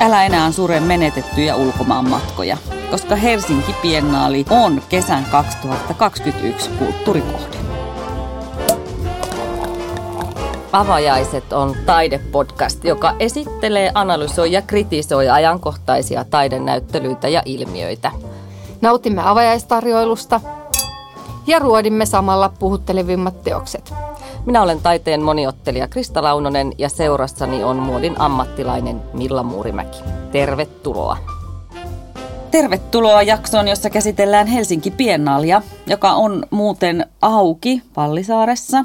älä enää sure menetettyjä ulkomaan matkoja, koska Helsinki Biennaali on kesän 2021 kulttuurikohde. Avajaiset on taidepodcast, joka esittelee, analysoi ja kritisoi ajankohtaisia taidenäyttelyitä ja ilmiöitä. Nautimme avajaistarjoilusta ja ruodimme samalla puhuttelevimmat teokset. Minä olen taiteen moniottelija Krista Launonen ja seurassani on muodin ammattilainen Milla Muurimäki. Tervetuloa. Tervetuloa jaksoon, jossa käsitellään Helsinki Biennaalia, joka on muuten auki Pallisaaressa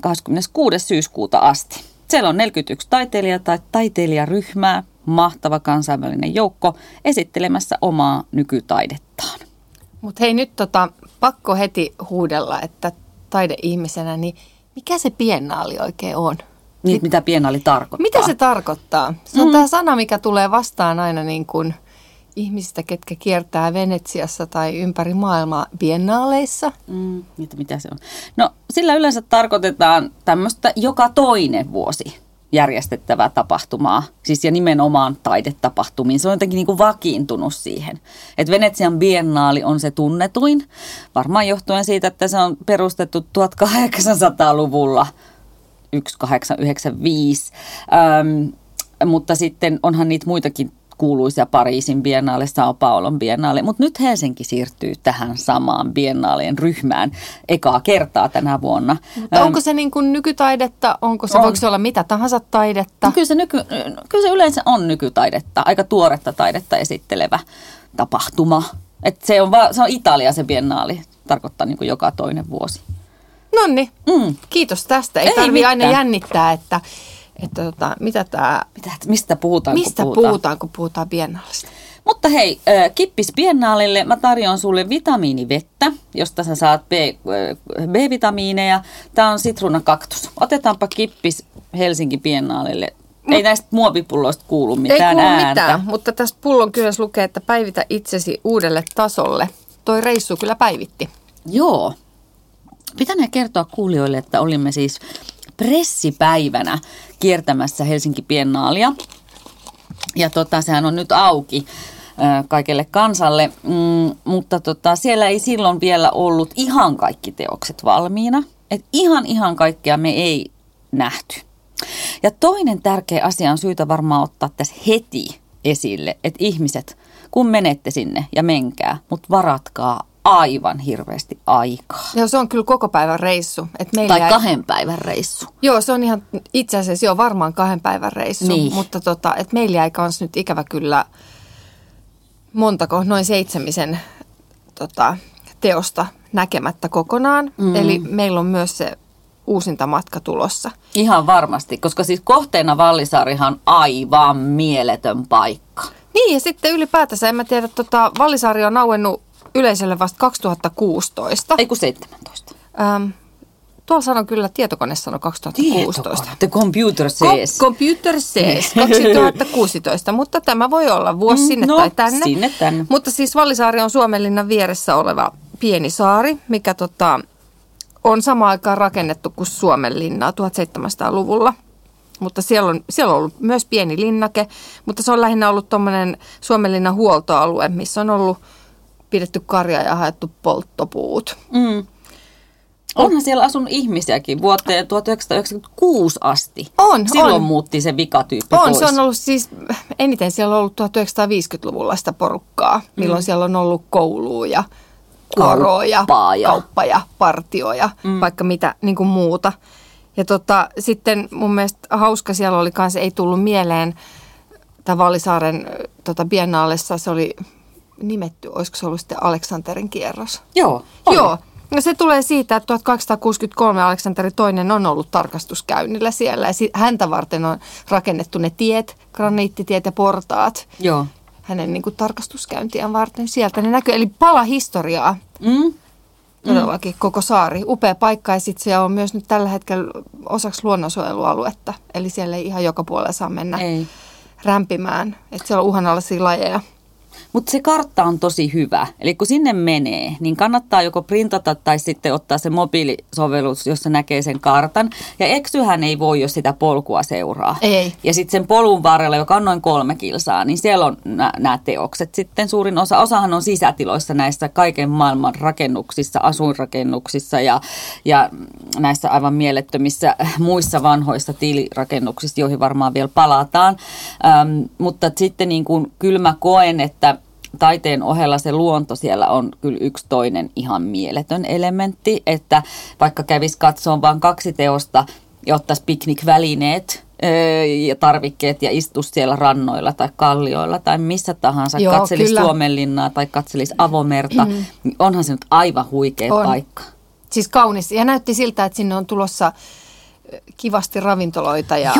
26. syyskuuta asti. Siellä on 41 taiteilijaa tai taiteilijaryhmää, mahtava kansainvälinen joukko esittelemässä omaa nykytaidettaan. Mutta hei nyt tota, pakko heti huudella, että taideihmisenä, niin mikä se biennaali oikein on? Niin, mitä biennaali tarkoittaa? Mitä se tarkoittaa? Se on mm. tämä sana, mikä tulee vastaan aina niin kuin ihmisistä, ketkä kiertää Venetsiassa tai ympäri maailmaa biennaaleissa. Mm, mitä, mitä se on? No sillä yleensä tarkoitetaan tämmöistä joka toinen vuosi järjestettävää tapahtumaa, siis ja nimenomaan taidetapahtumiin. Se on jotenkin niin kuin vakiintunut siihen. Että Venetsian biennaali on se tunnetuin, varmaan johtuen siitä, että se on perustettu 1800-luvulla 1895, ähm, mutta sitten onhan niitä muitakin kuuluisia Pariisin biennaale, Sao Paulon biennaale, mutta nyt Helsinki siirtyy tähän samaan biennaalien ryhmään ekaa kertaa tänä vuonna. Mutta onko se niin kuin nykytaidetta, onko se, on. voiko se olla mitä tahansa taidetta? No kyllä, se nyky, kyllä se yleensä on nykytaidetta, aika tuoretta taidetta esittelevä tapahtuma. Et se, on va, se on Italia se biennaali, tarkoittaa niin kuin joka toinen vuosi. No niin, mm. kiitos tästä. Ei, Ei tarvitse aina jännittää, että että tota, mitä tää, mitä, mistä puhutaan, mistä kun puhutaan. puhutaan, kun puhutaan biennaalista. Mutta hei, kippis biennaalille mä tarjoan sulle vitamiinivettä, josta sä saat B, B-vitamiineja. Tämä on sitruunakaktus. Otetaanpa kippis Helsinki biennaalille. Ei näistä muovipulloista kuulu mitään Ei kuulu ääntä. mitään, mutta tässä pullon kyllä lukee, että päivitä itsesi uudelle tasolle. Toi reissu kyllä päivitti. Joo. Pitänee kertoa kuulijoille, että olimme siis pressipäivänä kiertämässä Helsinki Biennaalia. Ja tota, sehän on nyt auki kaikelle kansalle, mm, mutta tota, siellä ei silloin vielä ollut ihan kaikki teokset valmiina. Et ihan ihan kaikkea me ei nähty. Ja toinen tärkeä asia on syytä varmaan ottaa tässä heti esille, että ihmiset, kun menette sinne ja menkää, mutta varatkaa aivan hirveästi aikaa. Joo, se on kyllä koko päivän reissu. Et meillä tai jäi... kahden päivän reissu. Joo, se on ihan itse asiassa jo varmaan kahden päivän reissu. Niin. Mutta tota, et meillä jäi kans nyt ikävä kyllä montako, noin seitsemisen tota, teosta näkemättä kokonaan. Mm. Eli meillä on myös se uusinta matka tulossa. Ihan varmasti, koska siis kohteena Vallisaarihan on aivan mieletön paikka. Niin ja sitten ylipäätänsä, en mä tiedä, tota, Vallisaari on auennut yleisölle vasta 2016. Ei kun 17. Ähm, tuolla sanon kyllä, tietokone sanoi 2016. Tietokone. The computer says. Ko- computer says 2016, mutta tämä voi olla vuosi mm, sinne no, tai tänne. sinne tänne. Mutta siis Vallisaari on Suomenlinnan vieressä oleva pieni saari, mikä tota, on samaan aikaan rakennettu kuin Suomenlinnaa 1700-luvulla. Mutta siellä on, siellä on ollut myös pieni linnake, mutta se on lähinnä ollut tuommoinen Suomenlinnan huoltoalue, missä on ollut – pidetty karja ja haettu polttopuut. Mm. Onhan siellä asunut ihmisiäkin vuoteen 1996 asti. On, Silloin on. muutti se vikatyyppi On, pois. se on ollut siis, eniten siellä on ollut 1950-luvulla sitä porukkaa, milloin mm. siellä on ollut koulua ja kuoroa ja, ja kauppa ja partio ja mm. vaikka mitä niin kuin muuta. Ja tota, sitten mun mielestä hauska siellä oli kanssa, ei tullut mieleen, tämä Vallisaaren tota, biennaalissa se oli nimetty, olisiko se ollut sitten Aleksanterin kierros? Joo. Oli. Joo. No se tulee siitä, että 1863 Aleksanteri II on ollut tarkastuskäynnillä siellä ja häntä varten on rakennettu ne tiet, graniittitiet ja portaat. Joo. Hänen niin kuin, tarkastuskäyntiään varten sieltä ne näkyy. Eli pala historiaa. Mm. Todellakin mm. koko saari. Upea paikka ja sitten se on myös nyt tällä hetkellä osaksi luonnonsuojelualuetta. Eli siellä ei ihan joka puolella saa mennä ei. rämpimään. Että siellä on uhanalaisia lajeja. Mutta se kartta on tosi hyvä. Eli kun sinne menee, niin kannattaa joko printata tai sitten ottaa se mobiilisovellus, jossa näkee sen kartan. Ja eksyhän ei voi, jos sitä polkua seuraa. Ei. Ja sitten sen polun varrella, joka on noin kolme kilsaa, niin siellä on nämä teokset. Sitten suurin osa, osahan on sisätiloissa näissä kaiken maailman rakennuksissa, asuinrakennuksissa ja, ja näissä aivan mielettömissä muissa vanhoissa tiilirakennuksissa, joihin varmaan vielä palataan. Ähm, mutta sitten niin kuin kyllä mä koen, että taiteen ohella se luonto siellä on kyllä yksi toinen ihan mieletön elementti, että vaikka kävisi katsomaan vain kaksi teosta ja ottaisi piknikvälineet ja tarvikkeet ja istus siellä rannoilla tai kallioilla tai missä tahansa, Joo, katselisi kyllä. Suomenlinnaa tai katselisi avomerta, mm. niin onhan se nyt aivan huikea on. paikka. Siis kaunis. Ja näytti siltä, että sinne on tulossa kivasti ravintoloita ja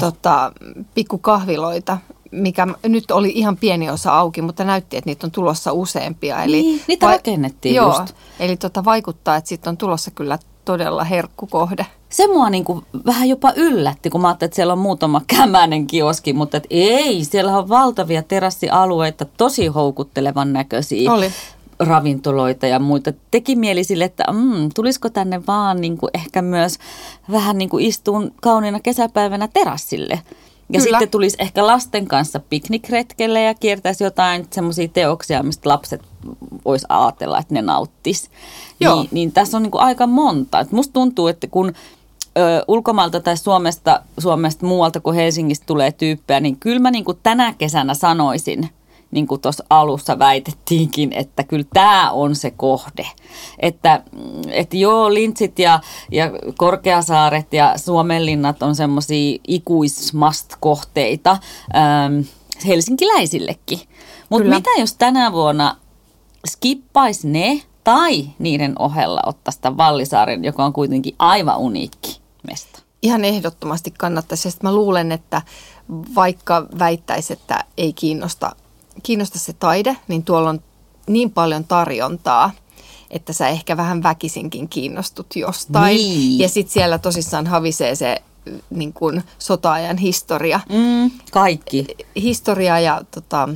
tota, pikkukahviloita mikä nyt oli ihan pieni osa auki, mutta näytti, että niitä on tulossa useampia. Eli niin, niitä va- rakennettiin joo, just. Eli tota vaikuttaa, että sitten on tulossa kyllä todella herkkukohde. Se mua niin kuin vähän jopa yllätti, kun mä ajattelin, että siellä on muutama kämänen kioski, mutta et ei, siellä on valtavia terassialueita, tosi houkuttelevan näköisiä. Oli ravintoloita ja muita. Teki mieli sille, että mm, tulisiko tänne vaan niin kuin ehkä myös vähän niin kuin istuun kauniina kesäpäivänä terassille. Ja Kyllä. sitten tulisi ehkä lasten kanssa piknikretkelle ja kiertäisi jotain semmoisia teoksia, mistä lapset vois ajatella, että ne nauttis. Joo. Niin, niin tässä on niin kuin aika monta. Et musta tuntuu, että kun ö, ulkomailta tai Suomesta, Suomesta muualta kuin Helsingistä tulee tyyppejä, niin kyllä mä niin kuin tänä kesänä sanoisin – niin kuin tuossa alussa väitettiinkin, että kyllä tämä on se kohde. Että, että joo, Lintsit ja, ja Korkeasaaret ja Suomenlinnat on semmoisia ikuismast-kohteita ähm, helsinkiläisillekin. Mutta mitä jos tänä vuonna skippaisi ne tai niiden ohella ottaisi tämän Vallisaaren, joka on kuitenkin aivan uniikki mesta? Ihan ehdottomasti kannattaisi. Mä luulen, että vaikka väittäisi, että ei kiinnosta kiinnosta se taide, niin tuolla on niin paljon tarjontaa, että sä ehkä vähän väkisinkin kiinnostut jostain. Niin. Ja sitten siellä tosissaan havisee se niin kuin sota-ajan historia. Mm, kaikki. Historia ja tota,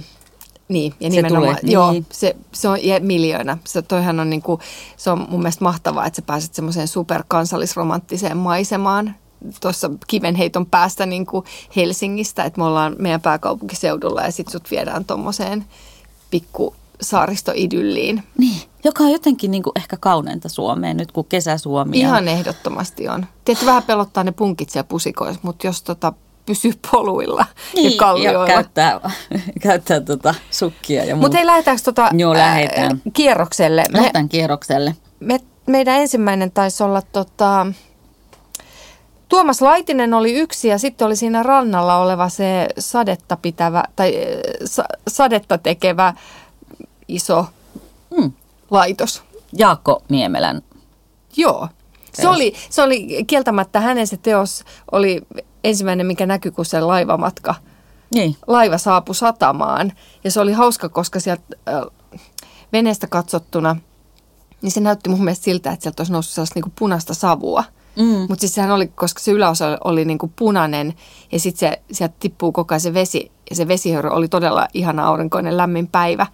niin, ja se nimenomaan, tulee, joo, niin. se, se on ja miljoona. Se, toihan on, niin kuin, se on mun mielestä mahtavaa, että sä pääset semmoiseen superkansallisromanttiseen maisemaan tuossa kivenheiton päästä niin kuin Helsingistä, että me ollaan meidän pääkaupunkiseudulla ja sitten sut viedään tuommoiseen pikku saaristoidylliin. Niin, joka on jotenkin niin kuin ehkä kauneinta Suomeen nyt, kun kesä Suomi Ihan ehdottomasti on. Tietysti vähän pelottaa ne punkit siellä pusikoissa, mutta jos tota pysyy poluilla niin, ja kallioilla. Ja käyttää, käyttää tota sukkia ja Mutta ei lähdetäänkö tota, Joo, lähdetään. Äh, kierrokselle? Lähdetään me, kierrokselle. Me, meidän ensimmäinen taisi olla tota, Tuomas Laitinen oli yksi ja sitten oli siinä rannalla oleva se sadetta pitävä tai eh, sa, sadetta tekevä iso mm. laitos. Jaakko Niemelän. Joo. Se oli, se oli kieltämättä hänen se teos oli ensimmäinen, mikä näkyi, kun se laivamatka. Niin. Laiva saapui satamaan. Ja se oli hauska, koska sieltä äh, veneestä katsottuna, niin se näytti mun mielestä siltä, että sieltä olisi noussut sellaista niin punaista savua – Mm. Mutta siis sehän oli, koska se yläosa oli niinku punainen ja sitten se, sieltä tippuu koko ajan se vesi. Ja se vesihöyry oli todella ihana aurinkoinen lämmin päivä.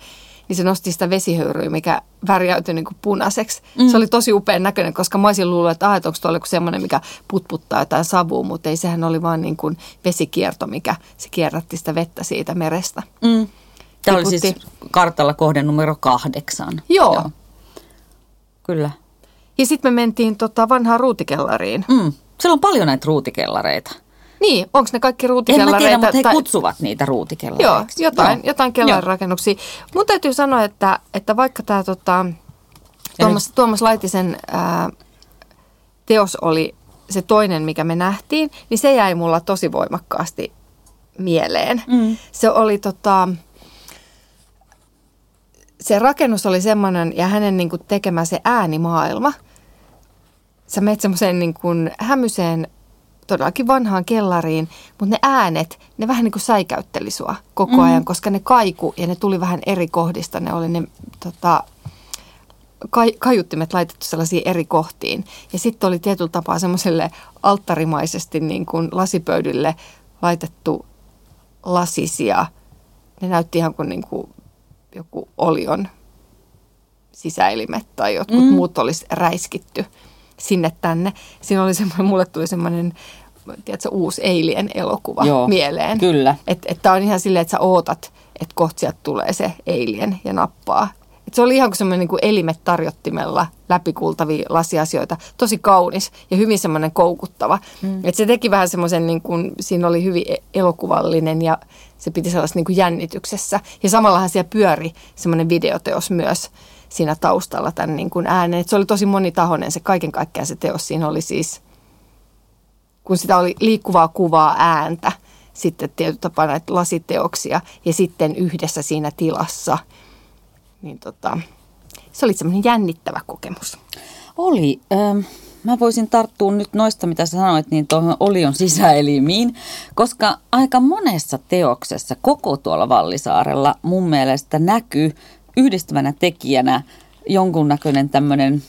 Niin se nosti sitä vesihöyryä, mikä värjäytyi niinku punaiseksi. Mm. Se oli tosi upean näköinen, koska mä olisin luullut, että, ah, että onko tuolla semmoinen, mikä putputtaa jotain savua, mutta ei, sehän oli vaan niin kuin vesikierto, mikä se kierrätti sitä vettä siitä merestä. Mm. Tämä oli siis kartalla kohde numero kahdeksan. Joo. Joo. Kyllä. Ja sitten me mentiin tota vanhaan ruutikellariin. Mm. Siellä on paljon näitä ruutikellareita. Niin, onko ne kaikki ruutikellareita? En mä tiedä, mutta he tai... kutsuvat niitä ruutikellareiksi. Joo, jotain, Joo. jotain kellarirakennuksia. Mun täytyy sanoa, että, että vaikka tämä tota, Tuomas, Tuomas Laitisen ää, teos oli se toinen, mikä me nähtiin, niin se jäi mulla tosi voimakkaasti mieleen. Mm. Se oli tota, se rakennus oli semmoinen ja hänen niin kuin tekemä se äänimaailma. Sä menet semmoiseen niin kuin hämyseen todellakin vanhaan kellariin, mutta ne äänet, ne vähän niin kuin säikäytteli sua koko ajan, mm. koska ne kaiku ja ne tuli vähän eri kohdista. Ne oli ne tota, kai, kaiuttimet laitettu sellaisiin eri kohtiin. Ja sitten oli tietyllä tapaa semmoiselle alttarimaisesti niin kuin lasipöydille laitettu lasisia. Ne näytti ihan kuin, niin kuin joku olion sisäelimet tai jotkut mm. muut olisi räiskitty sinne tänne. Siinä oli semmoinen, mulle tuli semmoinen tiedätkö, uusi Eilien elokuva Joo, mieleen. Kyllä. Että et, tämä on ihan silleen, että sä ootat, että kohta sieltä tulee se Eilien ja nappaa. Se oli ihan kuin semmoinen niin elimet tarjottimella läpikultavia lasiasioita. Tosi kaunis ja hyvin semmoinen koukuttava. Mm. Et se teki vähän semmoisen, niin kuin, siinä oli hyvin e- elokuvallinen ja se piti sellaista niin kuin jännityksessä. Ja samallahan siellä pyöri semmoinen videoteos myös siinä taustalla tämän niin kuin äänen. Et se oli tosi monitahoinen se kaiken kaikkiaan se teos. Siinä oli siis, kun sitä oli liikkuvaa kuvaa ääntä, sitten tietyllä tapaa näitä lasiteoksia ja sitten yhdessä siinä tilassa. Niin tota, se oli semmoinen jännittävä kokemus. Oli. Ähm, mä voisin tarttua nyt noista, mitä sä sanoit, niin tuohon Olion sisäelimiin, koska aika monessa teoksessa koko tuolla Vallisaarella mun mielestä näkyy yhdistävänä tekijänä jonkunnäköinen tämmöinen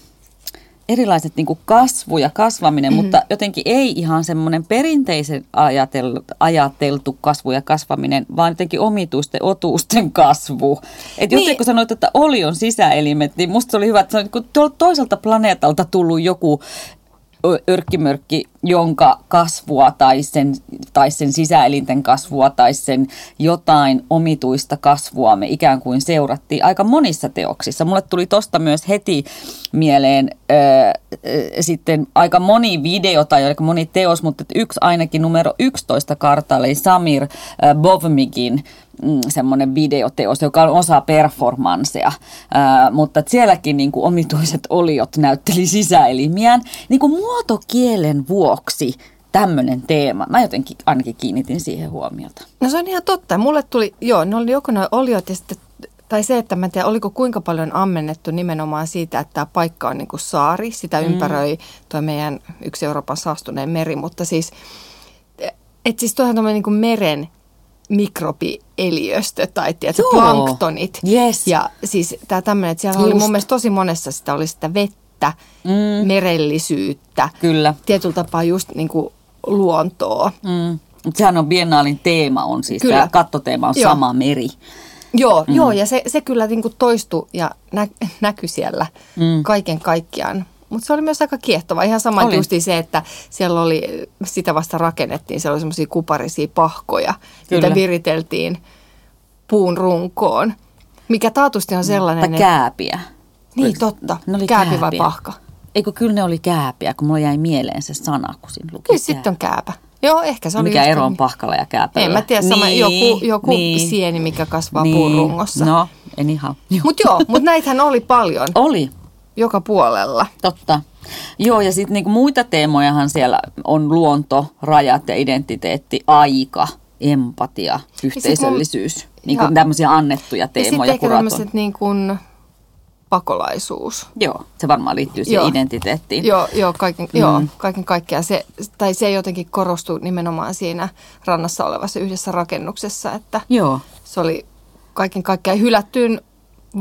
erilaiset niin kuin kasvu ja kasvaminen, mm-hmm. mutta jotenkin ei ihan semmoinen perinteisen ajateltu, ajateltu kasvu ja kasvaminen, vaan jotenkin omituisten otuusten kasvu. Että niin. kun sanoit, että oli on sisäelimet, niin musta se oli hyvä, että se on niin toiselta planeetalta tullut joku örkkimörkki, jonka kasvua tai sen, tai sen sisäelinten kasvua tai sen jotain omituista kasvua me ikään kuin seurattiin aika monissa teoksissa. Mulle tuli tosta myös heti mieleen äh, sitten aika moni video tai aika moni teos, mutta yksi ainakin numero 11 kartalle Samir äh, Bovmigin mm, semmoinen videoteos, joka on osa performansseja, Ää, mutta sielläkin niin kuin omituiset oliot näytteli sisäelimiään niin kuin muotokielen vuoksi tämmöinen teema. Mä jotenkin ainakin kiinnitin siihen huomiota. No se on ihan totta. Mulle tuli, joo, ne oli joko ne oliot ja sitten tai se, että mä en tiedä, oliko kuinka paljon ammennettu nimenomaan siitä, että tämä paikka on niin kuin saari. Sitä mm. ympäröi tuo meidän yksi Euroopan saastuneen meri, mutta siis, että siis tuohan niin kuin meren mikrobieliöstö tai tiedätkö, planktonit. Yes. Ja siis tämä tämmöinen, että siellä Just. oli mun mielestä tosi monessa sitä oli sitä vettä, mm. merellisyyttä. Kyllä. Tietyllä tapaa just niin kuin luontoa. Mm. Sehän on biennaalin teema on siis, Kyllä. tämä kattoteema on Joo. sama meri. Joo, mm. joo ja se, se kyllä niin kuin toistui ja nä, näkyi siellä mm. kaiken kaikkiaan. Mutta se oli myös aika kiehtova. Ihan sama oli. justi se, että siellä oli, sitä vasta rakennettiin, siellä oli semmoisia kuparisia pahkoja, Kyllä. mitä viriteltiin puun runkoon. Mikä taatusti on sellainen... Tai kääpiä. Niin, totta. Ne oli Kääpi vai pahka? Eikö kyllä ne oli kääpiä, kun mulla jäi mieleen se sana, kun siinä luki Kyllä sitten on kääpä. Joo, ehkä se oli Mikä ero on niin. pahkalla ja kääpällä? En mä tiedä, sama, niin, joku, joku niin, sieni, mikä kasvaa niin, puun rungossa. No, anyhow. Mutta joo, mutta näitähän oli paljon. Oli. Joka puolella. Totta. Joo, ja sitten niinku muita teemojahan siellä on luonto, rajat ja identiteetti, aika, empatia, yhteisöllisyys. Mun, niin kuin tämmöisiä annettuja teemoja. Ja sitten ehkä tämmöiset niin kuin pakolaisuus. Joo, se varmaan liittyy siihen joo. identiteettiin. Joo, joo, kaiken, mm. joo, kaiken kaikkiaan. Se, tai se jotenkin korostui nimenomaan siinä rannassa olevassa yhdessä rakennuksessa, että joo. se oli kaiken kaikkiaan hylättyyn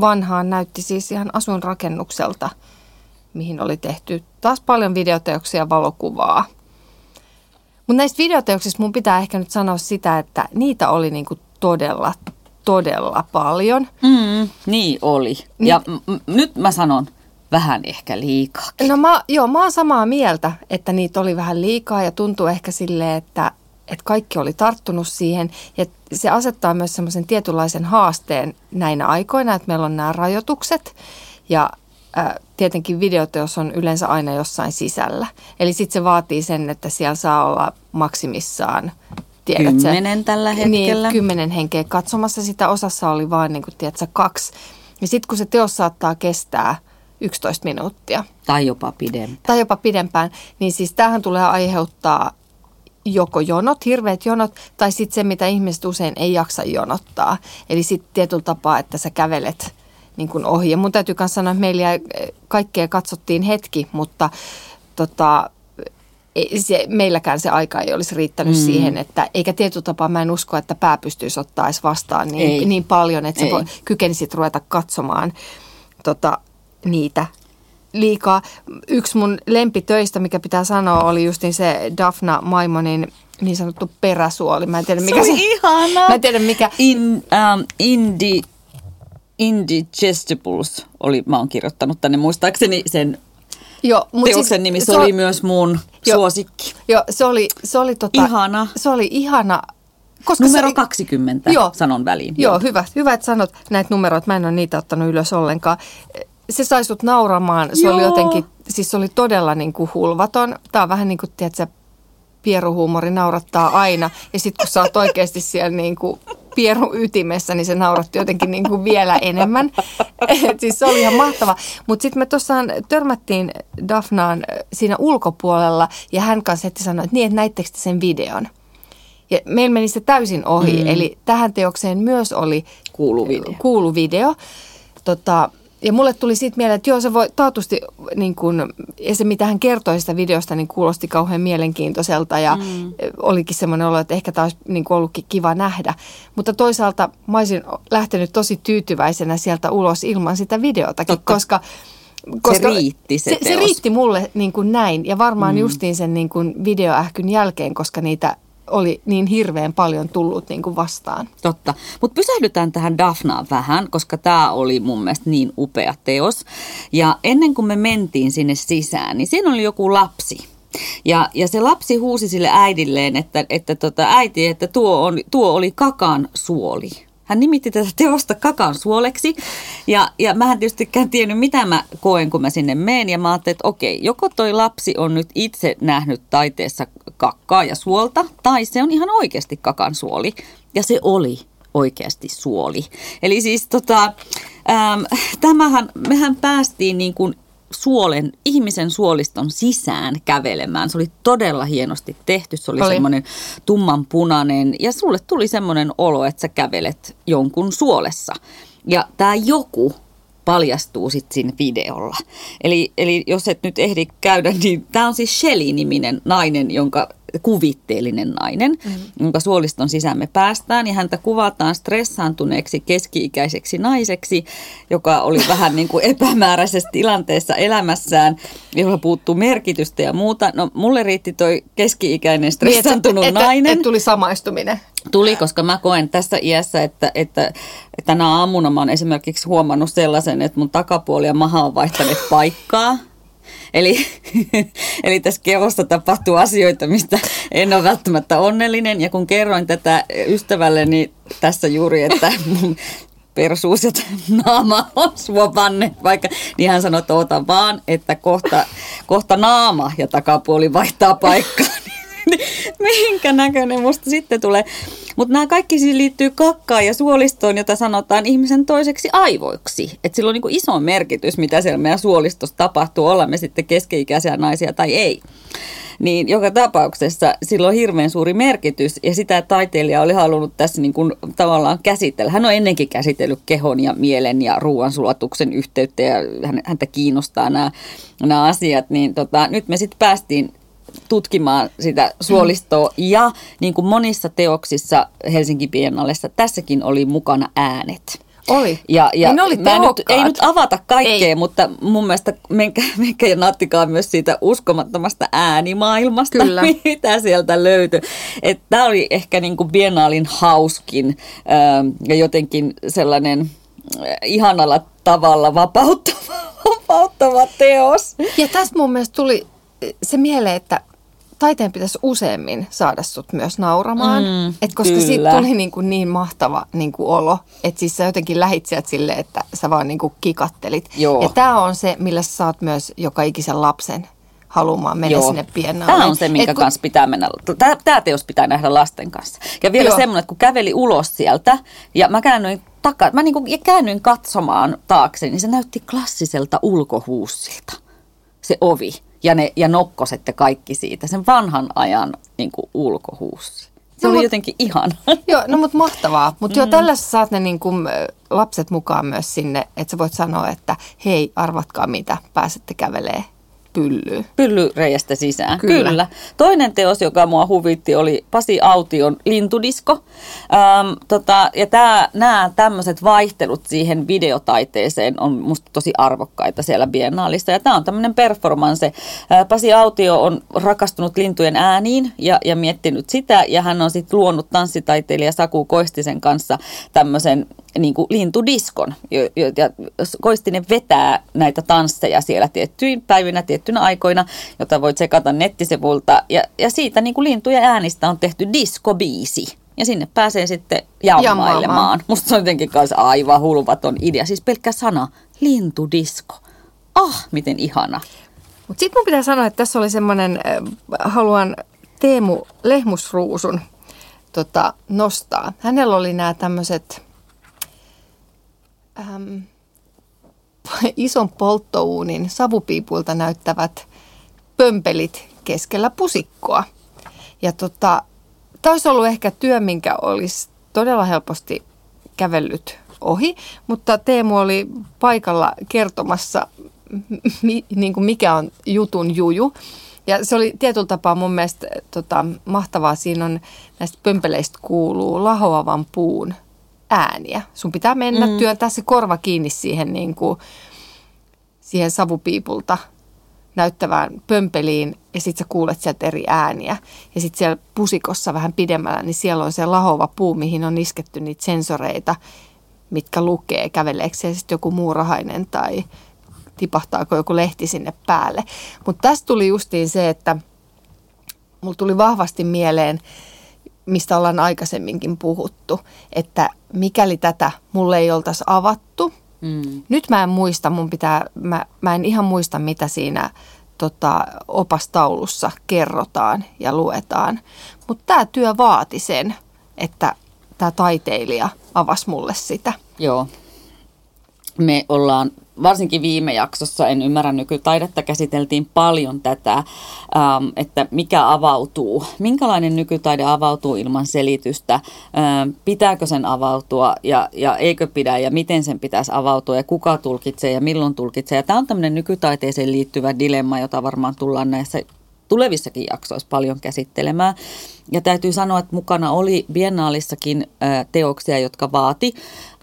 vanhaan näytti siis ihan asuinrakennukselta, mihin oli tehty taas paljon videoteoksia ja valokuvaa. Mutta näistä videoteoksista mun pitää ehkä nyt sanoa sitä, että niitä oli niinku todella, todella paljon. Mm, niin oli. Niin, ja m- nyt mä sanon, vähän ehkä liikaa. No mä, joo, mä oon samaa mieltä, että niitä oli vähän liikaa ja tuntuu ehkä silleen, että, että kaikki oli tarttunut siihen. Ja se asettaa myös semmoisen tietynlaisen haasteen näinä aikoina, että meillä on nämä rajoitukset ja ää, tietenkin videoteos on yleensä aina jossain sisällä. Eli sitten se vaatii sen, että siellä saa olla maksimissaan – Tiedät, kymmenen tällä niin, hetkellä. Niin, kymmenen henkeä katsomassa sitä. Osassa oli vain niin kuin, tiedätkö, kaksi. Ja sitten kun se teos saattaa kestää 11 minuuttia. Tai jopa pidempään. Tai jopa pidempään. Niin siis tähän tulee aiheuttaa joko jonot, hirveät jonot, tai sitten se, mitä ihmiset usein ei jaksa jonottaa. Eli sitten tietyllä tapaa, että sä kävelet niin kuin ohi. Ja mun täytyy myös sanoa, että meillä kaikkea katsottiin hetki, mutta tota, se, meilläkään se aika ei olisi riittänyt mm. siihen, että eikä tietyllä tapaa mä en usko, että pää pystyisi ottaa edes vastaan niin, niin paljon, että sä kykenisit ruveta katsomaan tota, niitä liikaa. Yksi mun lempitöistä, mikä pitää sanoa, oli justin se Daphna Maimonin niin sanottu peräsuoli. Mä en tiedä mikä se, se ihana. Mä en tiedä mikä. In, um, indi, Indigestibles oli, mä oon kirjoittanut tänne muistaakseni sen Joo, mut teoksen siis, nimi, se, se oli myös mun jo, suosikki. Joo, se oli, se oli tota, ihana. Se oli ihana. Koska Numero se, 20 joo, sanon väliin. Joo, hyvä, hyvä, että sanot näitä numeroita. Mä en ole niitä ottanut ylös ollenkaan. Se sai sut nauramaan. Se joo. oli jotenkin, siis se oli todella niin kuin hulvaton. Tämä on vähän niin kuin, tiedätkö, pieruhuumori naurattaa aina. Ja sitten kun sä oot oikeasti siellä niin kuin pierun ytimessä, niin se nauratti jotenkin niin kuin vielä enemmän. Et siis se oli ihan mahtava. Mutta sitten me tuossa törmättiin Dafnaan siinä ulkopuolella ja hän kanssa heti sanoi, että niin, että näittekö sen videon? Ja meillä meni se täysin ohi. Mm. Eli tähän teokseen myös oli kuuluvideo. kuuluvideo. Tota, ja mulle tuli siitä mieleen, että joo, se voi taatusti, niin kun, ja se mitä hän kertoi sitä videosta, niin kuulosti kauhean mielenkiintoiselta ja mm. olikin semmoinen olo, että ehkä tämä olisi niin ollutkin kiva nähdä. Mutta toisaalta mä olisin lähtenyt tosi tyytyväisenä sieltä ulos ilman sitä videotakin, Totta. koska koska se riitti se, se, se riitti mulle niin kuin näin ja varmaan mm. justiin sen niin kuin videoähkyn jälkeen, koska niitä oli niin hirveän paljon tullut niin kuin vastaan. Totta. Mutta pysähdytään tähän Daphnaan vähän, koska tämä oli mun mielestä niin upea teos. Ja ennen kuin me mentiin sinne sisään, niin siinä oli joku lapsi. Ja, ja se lapsi huusi sille äidilleen, että, että tota, äiti, että tuo, on, tuo oli kakan suoli. Hän nimitti tätä teosta kakan suoleksi. Ja, ja mä en tietystikään tiennyt, mitä mä koen, kun mä sinne menen. Ja mä ajattelin, että okei, joko toi lapsi on nyt itse nähnyt taiteessa kakkaa ja suolta, tai se on ihan oikeasti kakan suoli. Ja se oli oikeasti suoli. Eli siis tota, ähm, tämähän, mehän päästiin niin kuin suolen, ihmisen suoliston sisään kävelemään. Se oli todella hienosti tehty. Se oli, oli. semmoinen tummanpunainen ja sulle tuli semmoinen olo, että sä kävelet jonkun suolessa. Ja tämä joku paljastuu sitten siinä videolla. Eli, eli jos et nyt ehdi käydä, niin tämä on siis Shelly-niminen nainen, jonka kuvitteellinen nainen, mm-hmm. jonka suoliston sisään me päästään. Ja häntä kuvataan stressaantuneeksi keski-ikäiseksi naiseksi, joka oli vähän niin kuin epämääräisessä tilanteessa elämässään, jolla puuttuu merkitystä ja muuta. No mulle riitti toi keski-ikäinen stressaantunut niin, et, nainen. Et, et tuli samaistuminen. Tuli, koska mä koen tässä iässä, että, että, että tänä aamuna mä oon esimerkiksi huomannut sellaisen, että mun takapuoli ja maha on vaihtaneet paikkaa. Eli, eli tässä kehossa tapahtuu asioita, mistä en ole välttämättä onnellinen. Ja kun kerroin tätä ystävälleni tässä juuri, että mun persuus ja naama on suopanne, vaikka niin hän sanoi, että vaan, että kohta, kohta naama ja takapuoli vaihtaa paikkaa. Mihinkä näköinen musta sitten tulee. Mutta nämä kaikki siis liittyy kakkaan ja suolistoon, jota sanotaan ihmisen toiseksi aivoiksi. Että sillä on niin iso merkitys, mitä siellä meidän suolistossa tapahtuu, olla me sitten keskeikäisiä naisia tai ei. Niin joka tapauksessa sillä on hirveän suuri merkitys ja sitä taiteilija oli halunnut tässä niin kuin tavallaan käsitellä. Hän on ennenkin käsitellyt kehon ja mielen ja ruoansulatuksen yhteyttä ja häntä kiinnostaa nämä, nämä asiat. Niin tota, nyt me sitten päästiin tutkimaan sitä suolistoa. Ja niin kuin monissa teoksissa Helsinki Biennallessa, tässäkin oli mukana äänet. Oli. Ja, ja niin oli nyt, ei nyt avata kaikkea, ei. mutta mun mielestä menkää, menkää ja nattikaa myös siitä uskomattomasta äänimaailmasta, Kyllä. mitä sieltä löytyi. Tämä oli ehkä niin kuin Biennaalin hauskin ähm, ja jotenkin sellainen äh, ihanalla tavalla vapauttava, vapauttava teos. Ja tässä mun mielestä tuli se mieleen, että taiteen pitäisi useammin saada sut myös nauramaan. Mm, et koska kyllä. siitä tuli niin, kuin niin mahtava niin kuin olo, että siis sä jotenkin lähit sieltä silleen, että sä vaan niin kuin kikattelit. Joo. Ja tämä on se, millä sä saat myös joka ikisen lapsen haluamaan mennä Joo. sinne pienaan. Tämä on se, minkä kun... kanssa pitää mennä. Tämä, tämä teos pitää nähdä lasten kanssa. Ja vielä Joo. semmoinen, että kun käveli ulos sieltä ja mä käännyin takaa, mä niin kuin käännyin katsomaan taakse, niin se näytti klassiselta ulkohuussilta, se ovi ja, ne, ja nokkoset ja kaikki siitä, sen vanhan ajan niin kuin ulkohuussi. Se no, oli mut, jotenkin ihan. Joo, no mutta mahtavaa. Mutta mm. joo, tällä saat ne niin kuin, lapset mukaan myös sinne, että sä voit sanoa, että hei, arvatkaa mitä, pääsette kävelee pylly. Pyllyreiästä sisään, kyllä. kyllä. Toinen teos, joka mua huvitti, oli Pasi Aution Lintudisko. Ähm, tota, ja tää, nämä tämmöiset vaihtelut siihen videotaiteeseen on musta tosi arvokkaita siellä Biennaalissa. Ja tämä on tämmöinen performance. Äh, Pasi Autio on rakastunut lintujen ääniin ja, ja miettinyt sitä. Ja hän on sitten luonut tanssitaiteilija Saku Koistisen kanssa tämmöisen niin kuin lintudiskon. Ja Koistinen vetää näitä tansseja siellä tiettyinä päivinä, tiettynä aikoina, jota voit sekata nettisivulta. Ja, ja siitä niin kuin lintujen äänistä on tehty diskobiisi. Ja sinne pääsee sitten jammailemaan. Musta se on jotenkin kanssa aivan hulvaton idea. Siis pelkkä sana, lintudisko. Ah, miten ihana. Mutta sitten mun pitää sanoa, että tässä oli semmoinen, äh, haluan Teemu Lehmusruusun tota, nostaa. Hänellä oli nämä tämmöiset ähm, ison polttouunin savupiipuilta näyttävät pömpelit keskellä pusikkoa. Ja tota, tämä olisi ollut ehkä työ, minkä olisi todella helposti kävellyt ohi, mutta Teemu oli paikalla kertomassa, mi, niin kuin mikä on jutun juju. Ja se oli tietyllä tapaa mun mielestä tota, mahtavaa. Siinä on näistä pömpeleistä kuuluu lahoavan puun ääniä. Sun pitää mennä mm. työntää se korva kiinni siihen, niin kuin, siihen savupiipulta näyttävään pömpeliin ja sitten sä kuulet sieltä eri ääniä. Ja sitten siellä pusikossa vähän pidemmällä, niin siellä on se lahova puu, mihin on isketty niitä sensoreita, mitkä lukee, käveleekö se sitten joku muurahainen tai tipahtaako joku lehti sinne päälle. Mutta tästä tuli justiin se, että mulla tuli vahvasti mieleen, mistä ollaan aikaisemminkin puhuttu, että mikäli tätä mulle ei oltaisi avattu, mm. nyt mä en muista, mun pitää, mä, mä en ihan muista mitä siinä tota, opastaulussa kerrotaan ja luetaan, mutta tämä työ vaati sen, että tämä taiteilija avasi mulle sitä. Joo. Me ollaan varsinkin viime jaksossa, en ymmärrä nykytaidetta, käsiteltiin paljon tätä, ähm, että mikä avautuu, minkälainen nykytaide avautuu ilman selitystä, ähm, pitääkö sen avautua ja, ja eikö pidä ja miten sen pitäisi avautua ja kuka tulkitsee ja milloin tulkitsee. Ja tämä on tämmöinen nykytaiteeseen liittyvä dilemma, jota varmaan tullaan näissä tulevissakin jaksoissa paljon käsittelemään. Ja täytyy sanoa, että mukana oli Biennaalissakin teoksia, jotka vaati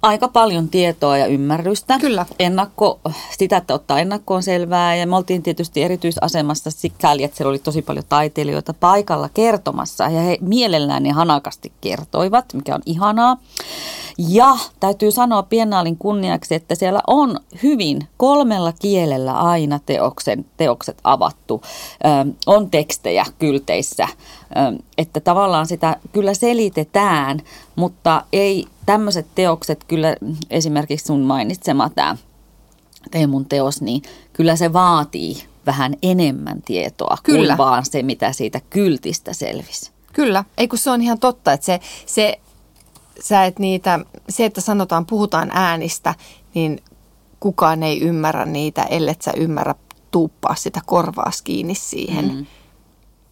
aika paljon tietoa ja ymmärrystä. Kyllä. Ennakko, sitä, että ottaa ennakkoon selvää. Ja me oltiin tietysti erityisasemassa sikäli, että siellä oli tosi paljon taiteilijoita paikalla kertomassa. Ja he mielellään ja hanakasti kertoivat, mikä on ihanaa. Ja täytyy sanoa Biennaalin kunniaksi, että siellä on hyvin kolmella kielellä aina teoksen, teokset avattu. Ö, on tekstejä kylteissä, ö, että tavallaan sitä kyllä selitetään, mutta ei tämmöiset teokset kyllä, esimerkiksi sun mainitsema tämä Teemun teos, niin kyllä se vaatii vähän enemmän tietoa kyllä. kuin vaan se, mitä siitä kyltistä selvisi. Kyllä, ei kun se on ihan totta, että se, se sä et niitä, se, että sanotaan, puhutaan äänistä, niin kukaan ei ymmärrä niitä, ellei sä ymmärrä tuuppaa sitä korvaa kiinni siihen mm.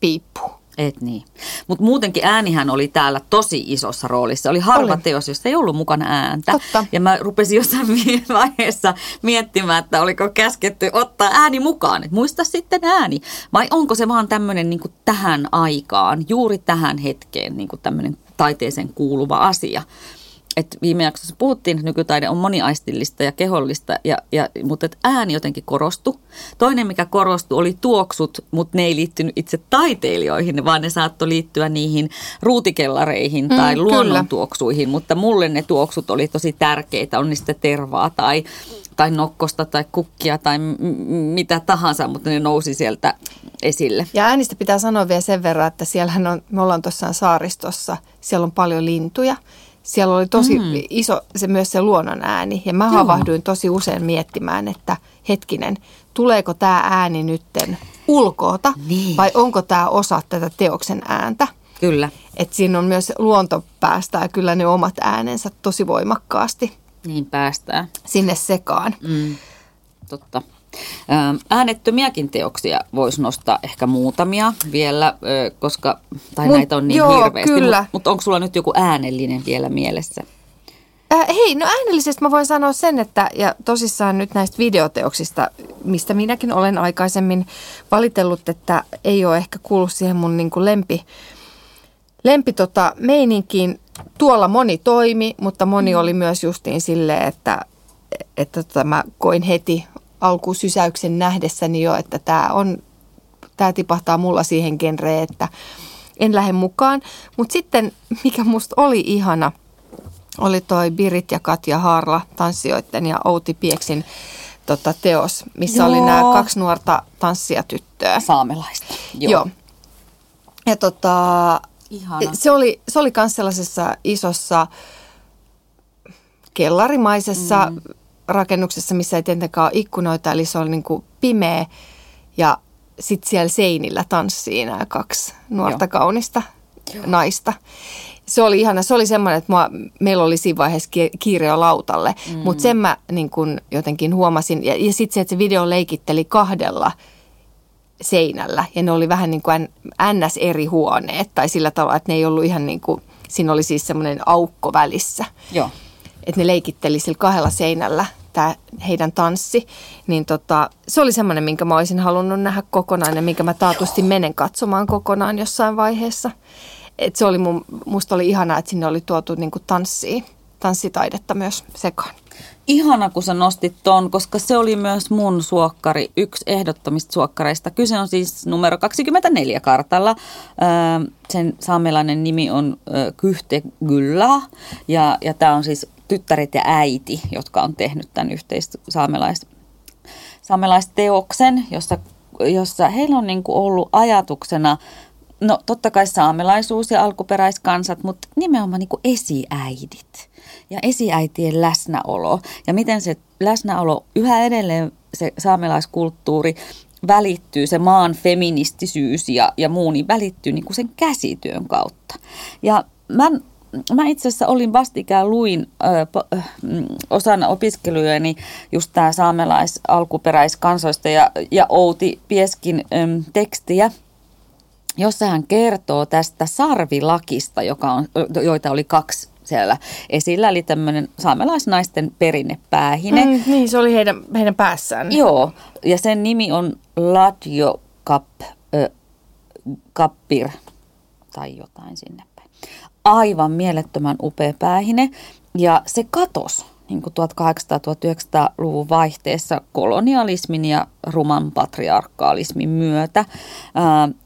piippuun. Et niin. Mutta muutenkin äänihän oli täällä tosi isossa roolissa. Oli harva oli. teos, jossa ei ollut mukana ääntä. Totta. Ja mä rupesin jossain vaiheessa miettimään, että oliko käsketty ottaa ääni mukaan. Että muista sitten ääni. Vai onko se vaan tämmöinen niin tähän aikaan, juuri tähän hetkeen niin tämmöinen taiteeseen kuuluva asia. Et viime jaksossa puhuttiin, että nykytaide on moniaistillista ja kehollista, ja, ja, mutta et ääni jotenkin korostui. Toinen, mikä korostui, oli tuoksut, mutta ne ei liittynyt itse taiteilijoihin, vaan ne saattoi liittyä niihin ruutikellareihin mm, tai mm, luonnontuoksuihin. Mutta mulle ne tuoksut oli tosi tärkeitä, on niistä tervaa tai, tai nokkosta tai kukkia tai m- mitä tahansa, mutta ne nousi sieltä esille. Ja äänistä pitää sanoa vielä sen verran, että siellähän on, me ollaan tuossaan saaristossa, siellä on paljon lintuja. Siellä oli tosi mm. iso se myös se luonnon ääni ja mä Joo. havahduin tosi usein miettimään, että hetkinen, tuleeko tämä ääni nytten ulkoota niin. vai onko tämä osa tätä teoksen ääntä? Kyllä. Et siinä on myös luonto päästää kyllä ne omat äänensä tosi voimakkaasti. Niin päästää. Sinne sekaan. Mm. Totta. Äänettömiäkin teoksia voisi nostaa ehkä muutamia vielä, koska, tai Mut, näitä on niin joo, hirveästi, mutta mut onko sulla nyt joku äänellinen vielä mielessä? Äh, hei, no äänellisesti mä voin sanoa sen, että ja tosissaan nyt näistä videoteoksista, mistä minäkin olen aikaisemmin valitellut, että ei ole ehkä kuullut siihen mun niin kuin lempi, lempi tota meininkiin. Tuolla moni toimi, mutta moni mm. oli myös justiin silleen, että, että tota mä koin heti alkusysäyksen nähdessäni jo, että tämä on, tämä tipahtaa mulla siihen genreen, että en lähde mukaan. Mutta sitten, mikä musta oli ihana, oli toi Birit ja Katja Haarla tanssijoiden ja Outi Pieksin tota, teos, missä Joo. oli nämä kaksi nuorta tanssijatyttöä. Saamelaista. Joo. Joo. Ja tota, Ihana. se oli, se oli myös sellaisessa isossa kellarimaisessa mm. Rakennuksessa, missä ei tietenkään ole ikkunoita, eli se oli niin kuin pimeä ja sitten siellä seinillä tanssii nämä kaksi nuorta Joo. kaunista Joo. naista. Se oli ihana. Se oli semmoinen, että mua, meillä oli siinä vaiheessa kiire jo lautalle. Mm. Mutta sen mä niin kun jotenkin huomasin. Ja, ja sitten se, että se video leikitteli kahdella seinällä. Ja ne oli vähän niin kuin ns. eri huoneet. Tai sillä tavalla, että ne ei ollut ihan niin kuin, siinä oli siis semmoinen aukko välissä. Joo. Että ne leikitteli sillä kahdella seinällä tämä heidän tanssi, niin tota, se oli semmoinen, minkä mä olisin halunnut nähdä kokonaan ja minkä mä taatusti menen katsomaan kokonaan jossain vaiheessa. Et se oli mun, musta oli ihanaa, että sinne oli tuotu niinku tanssia, tanssitaidetta myös sekaan. Ihana, kun sä nostit ton, koska se oli myös mun suokkari, yksi ehdottomista suokkareista. Kyse on siis numero 24 kartalla. Sen saamelainen nimi on Kyhte Gylla ja, ja tämä on siis tyttäret ja äiti, jotka on tehnyt tämän saamelais, saamelaisteoksen, jossa, jossa heillä on niin kuin ollut ajatuksena, no totta kai saamelaisuus ja alkuperäiskansat, mutta nimenomaan niin kuin esiäidit ja esiäitien läsnäolo ja miten se läsnäolo yhä edelleen se saamelaiskulttuuri välittyy, se maan feministisyys ja, ja muu, niin välittyy niin kuin sen käsityön kautta. Ja mä mä itse asiassa olin vastikään, luin ö, mm, osana opiskelujani just tämä saamelais alkuperäiskansoista ja, ja Outi Pieskin ö, tekstiä, jossa hän kertoo tästä sarvilakista, joka on, joita oli kaksi siellä esillä, eli tämmöinen saamelaisnaisten perinnepäähine. Mm, niin, se oli heidän, heidän päässään. Joo, ja sen nimi on Ladjo Kap, ö, Kappir tai jotain sinne aivan mielettömän upea päähine ja se katos niin 1800-1900-luvun vaihteessa kolonialismin ja ruman patriarkaalismin myötä.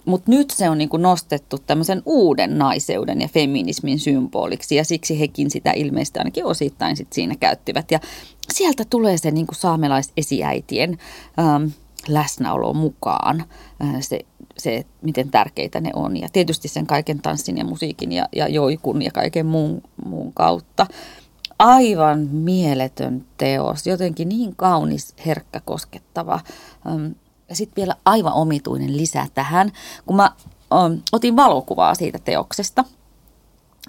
Mutta nyt se on niin kuin nostettu tämmöisen uuden naiseuden ja feminismin symboliksi ja siksi hekin sitä ilmeisesti ainakin osittain sit siinä käyttivät. Ja sieltä tulee se niin kuin saamelaisesiäitien läsnäolo mukaan, se se, miten tärkeitä ne on. Ja tietysti sen kaiken tanssin ja musiikin ja, ja joikun ja kaiken muun, muun kautta. Aivan mieletön teos, jotenkin niin kaunis, herkkä, koskettava. Ja sitten vielä aivan omituinen lisä tähän, kun mä otin valokuvaa siitä teoksesta.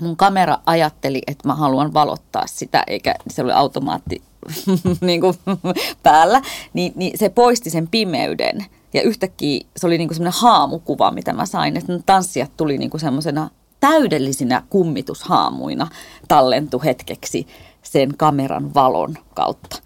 Mun kamera ajatteli, että mä haluan valottaa sitä, eikä se oli automaatti niin kuin päällä, niin, niin se poisti sen pimeyden. Ja yhtäkkiä se oli niinku semmoinen haamukuva, mitä mä sain, että tanssijat tuli niinku semmoisena täydellisinä kummitushaamuina tallentu hetkeksi sen kameran valon kautta.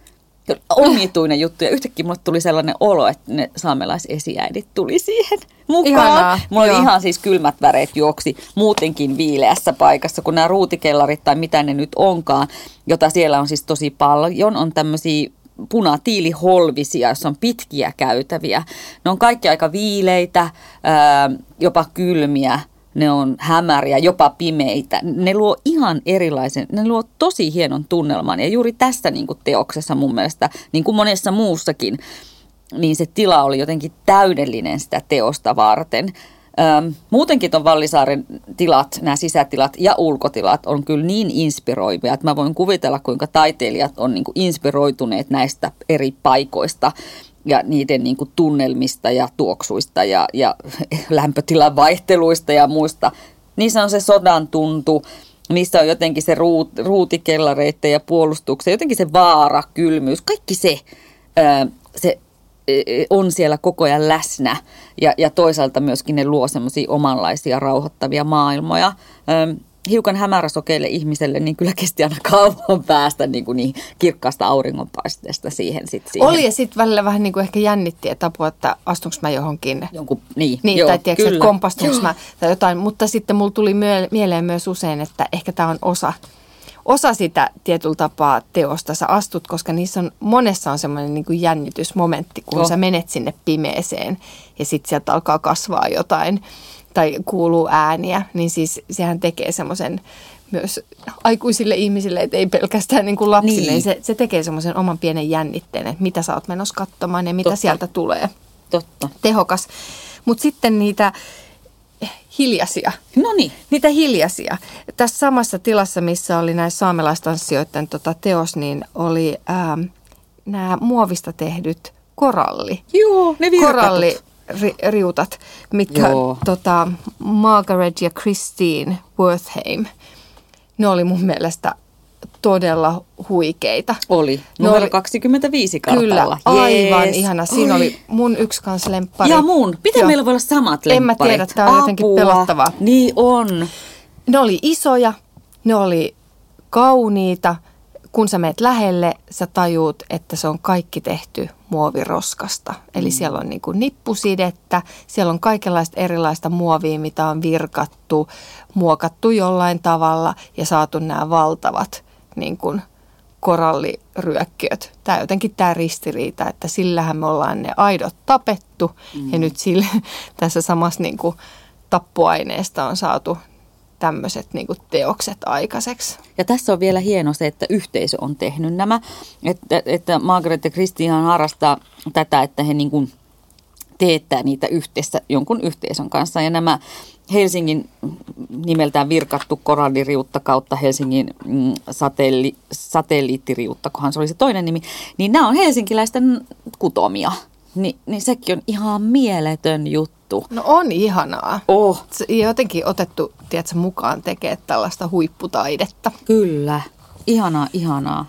Omituinen juttu ja yhtäkkiä mulle tuli sellainen olo, että ne saamelaisesiäidit tuli siihen mukaan. Ihanaa, mulla oli ihan siis kylmät väreet juoksi muutenkin viileässä paikassa, kun nämä ruutikellarit tai mitä ne nyt onkaan, jota siellä on siis tosi paljon, on tämmöisiä punatiiliholvisia, jossa on pitkiä käytäviä. Ne on kaikki aika viileitä, jopa kylmiä, ne on hämäriä, jopa pimeitä. Ne luo ihan erilaisen, ne luo tosi hienon tunnelman. Ja juuri tässä niin kuin teoksessa mun mielestä, niin kuin monessa muussakin, niin se tila oli jotenkin täydellinen sitä teosta varten. Öm, muutenkin tuon Vallisaaren tilat, nämä sisätilat ja ulkotilat on kyllä niin inspiroivia, että mä voin kuvitella, kuinka taiteilijat on niin kuin inspiroituneet näistä eri paikoista ja niiden niin kuin tunnelmista ja tuoksuista ja, ja lämpötilan vaihteluista ja muista. Niissä on se sodan tuntu, niissä on jotenkin se ruut, ruutikellareiden ja puolustuksen, jotenkin se vaara, kylmyys, kaikki se, se on siellä koko ajan läsnä ja, ja toisaalta myöskin ne luo semmoisia omanlaisia rauhoittavia maailmoja. hiukan hämäräsokeille ihmiselle, niin kyllä kesti aina kauan päästä niin, kuin niin kirkkaasta auringonpaisteesta siihen, sit siihen. Oli ja sitten välillä vähän niin kuin ehkä jännitti, että apua, että astunko mä johonkin. Jonkun, niin, niin joo, tai tiedätkö, kyllä. että kompastunko mä tai jotain. Mutta sitten mulla tuli mieleen myös usein, että ehkä tämä on osa osa sitä tietyllä tapaa teosta sä astut, koska niissä on, monessa on semmoinen niin jännitysmomentti, kun oh. sä menet sinne pimeeseen ja sitten sieltä alkaa kasvaa jotain tai kuuluu ääniä, niin siis sehän tekee semmoisen myös aikuisille ihmisille, että ei pelkästään niin kuin lapsille. Niin. Se, se tekee semmoisen oman pienen jännitteen, että mitä sä oot menossa katsomaan ja mitä Totta. sieltä tulee. Totta. Tehokas. Mutta sitten niitä hiljaisia. No niin. Niitä hiljaisia. Tässä samassa tilassa, missä oli näissä saamelaistanssijoiden tota teos, niin oli ähm, nämä muovista tehdyt koralli. Joo, ne Koralli riutat, mitkä Joo. tota, Margaret ja Christine Worthheim, ne oli mun mielestä todella huikeita. Oli. Numero oli, 25 kartalla. Kyllä, aivan Jees. ihana. Siinä Oi. oli mun yksi kans lemppari. Ja mun. Miten meillä voi olla samat lemparit? En mä tiedä, tämä on Apua. jotenkin pelottavaa. Niin on. Ne oli isoja, ne oli kauniita. Kun sä meet lähelle, sä tajuut, että se on kaikki tehty muoviroskasta. Eli mm. siellä on niin kuin nippusidettä, siellä on kaikenlaista erilaista muovia, mitä on virkattu, muokattu jollain tavalla ja saatu nämä valtavat niin kuin koralliryökkiöt. Tämä jotenkin tämä ristiriita, että sillähän me ollaan ne aidot tapettu mm. ja nyt sille, tässä samassa niin kuin tappuaineesta on saatu tämmöiset niin kuin teokset aikaiseksi. Ja tässä on vielä hieno se, että yhteisö on tehnyt nämä. Että, että Margaret ja Kristian harrastaa tätä, että he niin kuin teettää niitä yhdessä jonkun yhteisön kanssa. Ja nämä Helsingin nimeltään virkattu koralliriutta kautta Helsingin mm, satelli, satelliittiriutta, kohan se oli se toinen nimi, niin nämä on helsinkiläisten kutomia. Ni, niin sekin on ihan mieletön juttu. No on ihanaa. Oh. Se jotenkin otettu, tiedätkö, mukaan tekee tällaista huipputaidetta. Kyllä. Ihanaa, ihanaa.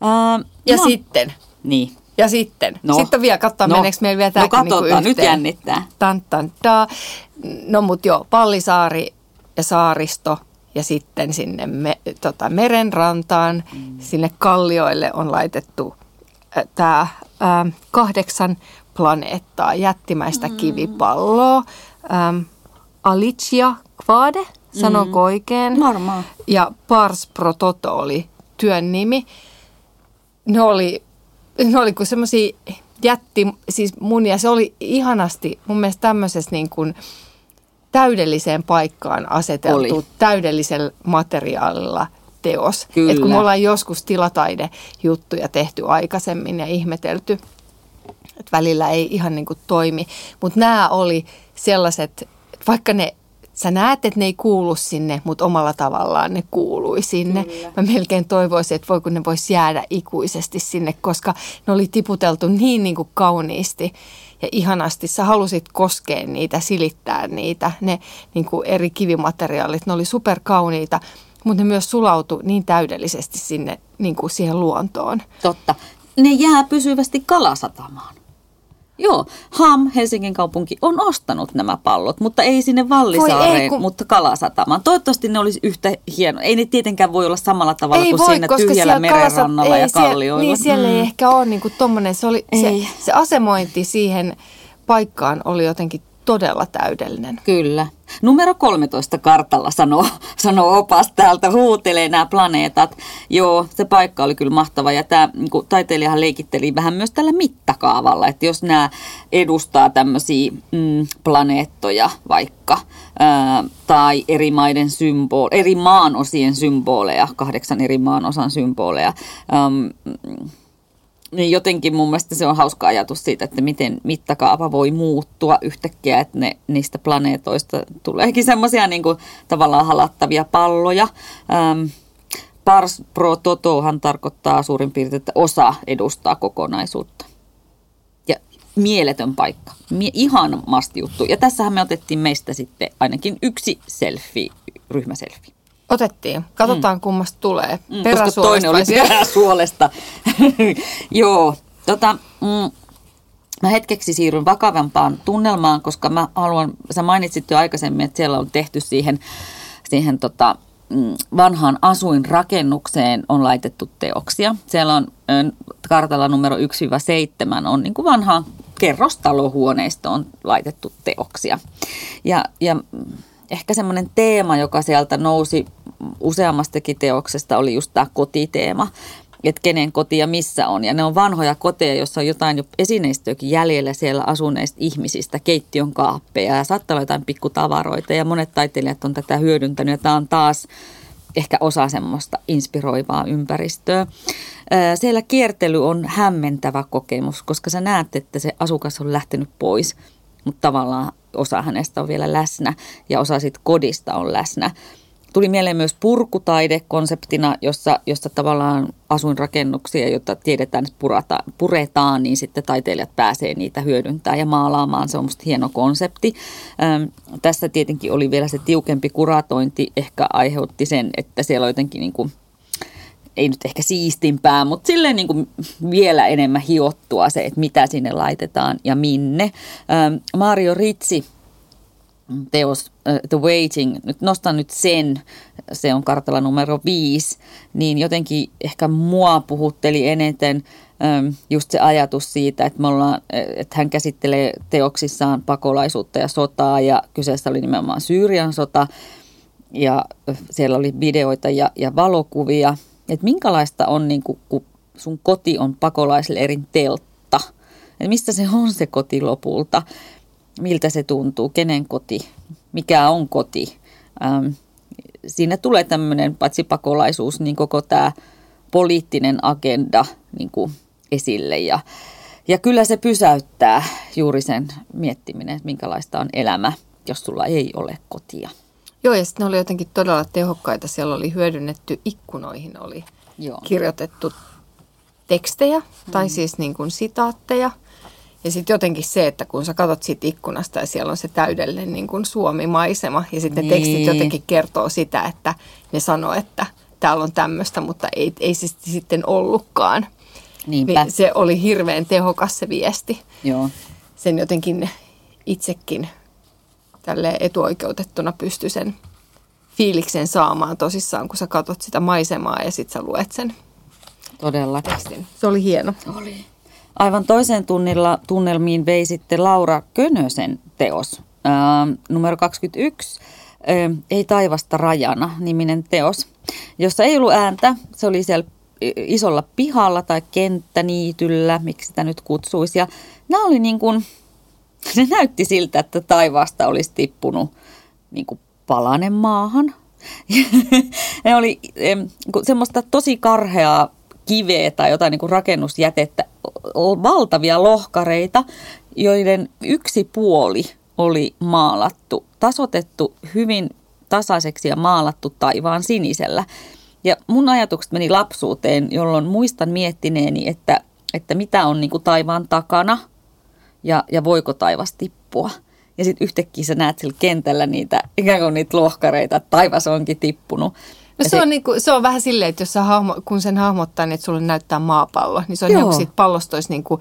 Uh, ja no. sitten. Niin. Ja sitten, no. sitten vielä katsoa, no. meneekö meillä vielä no, tämäkin no, niin nyt jännittää. Tan, tan, ta. No mut joo, Pallisaari ja saaristo ja sitten sinne me, tota, merenrantaan, mm. sinne kallioille on laitettu äh, tämä äh, kahdeksan planeettaa, jättimäistä mm. kivipalloa. Ähm, Alicia Kvade, sanonko mm. oikein? Varmaan. Ja Pars Pro Toto oli työn nimi. Ne oli ne oli kuin semmoisia jätti, siis munia. Se oli ihanasti mun mielestä tämmöisessä niin kuin täydelliseen paikkaan aseteltu, oli. täydellisellä materiaalilla teos. Kyllä. Et kun me ollaan joskus tilataidejuttuja tehty aikaisemmin ja ihmetelty, että välillä ei ihan niin kuin toimi. Mutta nämä oli sellaiset, vaikka ne sä näet, että ne ei kuulu sinne, mutta omalla tavallaan ne kuului sinne. Kyllä. Mä melkein toivoisin, että voiko ne voisi jäädä ikuisesti sinne, koska ne oli tiputeltu niin, niin kuin kauniisti ja ihanasti. Sä halusit koskea niitä, silittää niitä, ne niin kuin eri kivimateriaalit, ne oli superkauniita, mutta ne myös sulautu niin täydellisesti sinne niin kuin siihen luontoon. Totta. Ne jää pysyvästi kalasatamaan. Joo, HAM, Helsingin kaupunki, on ostanut nämä pallot, mutta ei sinne Vallisaareen, ei, kun... mutta Kalasatamaan. Toivottavasti ne olisi yhtä hieno. Ei ne tietenkään voi olla samalla tavalla ei kuin voi, siinä tyhjällä merenrannalla ja kallioilla. Niin, siellä mm. ei ehkä ole niin kuin tommonen, se, oli, se, se asemointi siihen paikkaan oli jotenkin todella täydellinen. Kyllä. Numero 13 kartalla sanoo, sanoo opas täältä, huutelee nämä planeetat. Joo, se paikka oli kyllä mahtava ja tämä niin taiteilijahan leikitteli vähän myös tällä mittakaavalla, että jos nämä edustaa tämmöisiä mm, planeettoja vaikka ää, tai eri maiden symbol, eri maanosien symboleja, kahdeksan eri maanosan symboleja, äm, niin jotenkin mun mielestä se on hauska ajatus siitä, että miten mittakaava voi muuttua yhtäkkiä, että ne, niistä planeetoista tuleekin semmoisia niin tavallaan halattavia palloja. Ähm, pars pro totohan tarkoittaa suurin piirtein, että osa edustaa kokonaisuutta. Ja mieletön paikka. Mie- ihan masti juttu. Ja tässähän me otettiin meistä sitten ainakin yksi selfie, ryhmäselfie. Otettiin. Katsotaan, mm. kummasta tulee. Mm, koska toinen oli peräsuolesta. Joo. Tota, mm, mä hetkeksi siirryn vakavampaan tunnelmaan, koska mä haluan, sä mainitsit jo aikaisemmin, että siellä on tehty siihen, siihen tota, mm, vanhaan asuinrakennukseen on laitettu teoksia. Siellä on kartalla numero 1-7 on niin kuin vanhaan kerrostalohuoneistoon laitettu teoksia. Ja, ja ehkä semmoinen teema, joka sieltä nousi useammastakin teoksesta, oli just tämä kotiteema että kenen koti ja missä on. Ja ne on vanhoja koteja, joissa on jotain jo esineistöäkin jäljellä siellä asuneista ihmisistä, keittiön kaappeja ja saattaa olla jotain pikkutavaroita. Ja monet taiteilijat on tätä hyödyntänyt ja tämä on taas ehkä osa semmoista inspiroivaa ympäristöä. Siellä kiertely on hämmentävä kokemus, koska sä näet, että se asukas on lähtenyt pois, mutta tavallaan osa hänestä on vielä läsnä ja osa siitä kodista on läsnä. Tuli mieleen myös purkutaide konseptina, jossa, jossa tavallaan asuinrakennuksia, joita tiedetään, että purata, puretaan, niin sitten taiteilijat pääsee niitä hyödyntämään ja maalaamaan. Se on musta hieno konsepti. Ähm, tässä tietenkin oli vielä se tiukempi kuratointi, ehkä aiheutti sen, että siellä jotenkin niin kuin, ei nyt ehkä siistimpää, mutta silleen niin kuin vielä enemmän hiottua se, että mitä sinne laitetaan ja minne. Ähm, Mario Ritsi teos uh, The Waiting, nyt nostan nyt sen, se on kartalla numero viisi, niin jotenkin ehkä mua puhutteli eniten um, just se ajatus siitä, että, me ollaan, että hän käsittelee teoksissaan pakolaisuutta ja sotaa ja kyseessä oli nimenomaan Syyrian sota ja siellä oli videoita ja, ja valokuvia, että minkälaista on niin kuin, kun sun koti on pakolaisleirin teltta, että mistä se on se koti lopulta? Miltä se tuntuu, kenen koti, mikä on koti. Ähm, siinä tulee tämmöinen paitsi pakolaisuus, niin koko tämä poliittinen agenda niin kuin esille. Ja, ja kyllä se pysäyttää juuri sen miettiminen, että minkälaista on elämä, jos sulla ei ole kotia. Joo, ja sitten ne oli jotenkin todella tehokkaita. Siellä oli hyödynnetty ikkunoihin, oli Joo. kirjoitettu tekstejä, tai mm. siis niin kuin sitaatteja – ja sitten jotenkin se, että kun sä katsot siitä ikkunasta ja siellä on se täydellinen niin kuin Suomi-maisema ja sitten niin. tekstit jotenkin kertoo sitä, että ne sanoo, että täällä on tämmöistä, mutta ei, ei se sitten ollutkaan. Niinpä. Niin se oli hirveän tehokas se viesti. Joo. Sen jotenkin itsekin tälle etuoikeutettuna pysty sen fiiliksen saamaan tosissaan, kun sä katsot sitä maisemaa ja sitten sä luet sen Todella. tekstin. Se oli hieno. Oli. Aivan toiseen tunnilla tunnelmiin vei sitten Laura Könösen teos, ää, numero 21, ää, Ei taivasta rajana niminen teos, jossa ei ollut ääntä. Se oli siellä isolla pihalla tai kenttäniityllä, miksi sitä nyt kutsuisi. Ja nämä oli niin kuin, se näytti siltä, että taivaasta olisi tippunut niin kuin palanen maahan. ne oli semmoista tosi karheaa kiveä tai jotain niin kuin rakennusjätettä, valtavia lohkareita, joiden yksi puoli oli maalattu, tasotettu hyvin tasaiseksi ja maalattu taivaan sinisellä. Ja mun ajatukset meni lapsuuteen, jolloin muistan miettineeni, että, että mitä on niin kuin taivaan takana ja, ja voiko taivas tippua. Ja sitten yhtäkkiä sä näet sillä kentällä niitä ikään kuin niitä lohkareita, että taivas onkin tippunut. No se, se, on niinku, se on vähän silleen, että jos sä hahmo, kun sen hahmottaa, niin että sulle näyttää maapallo, niin se on niin kuin siitä pallosta olisi niinku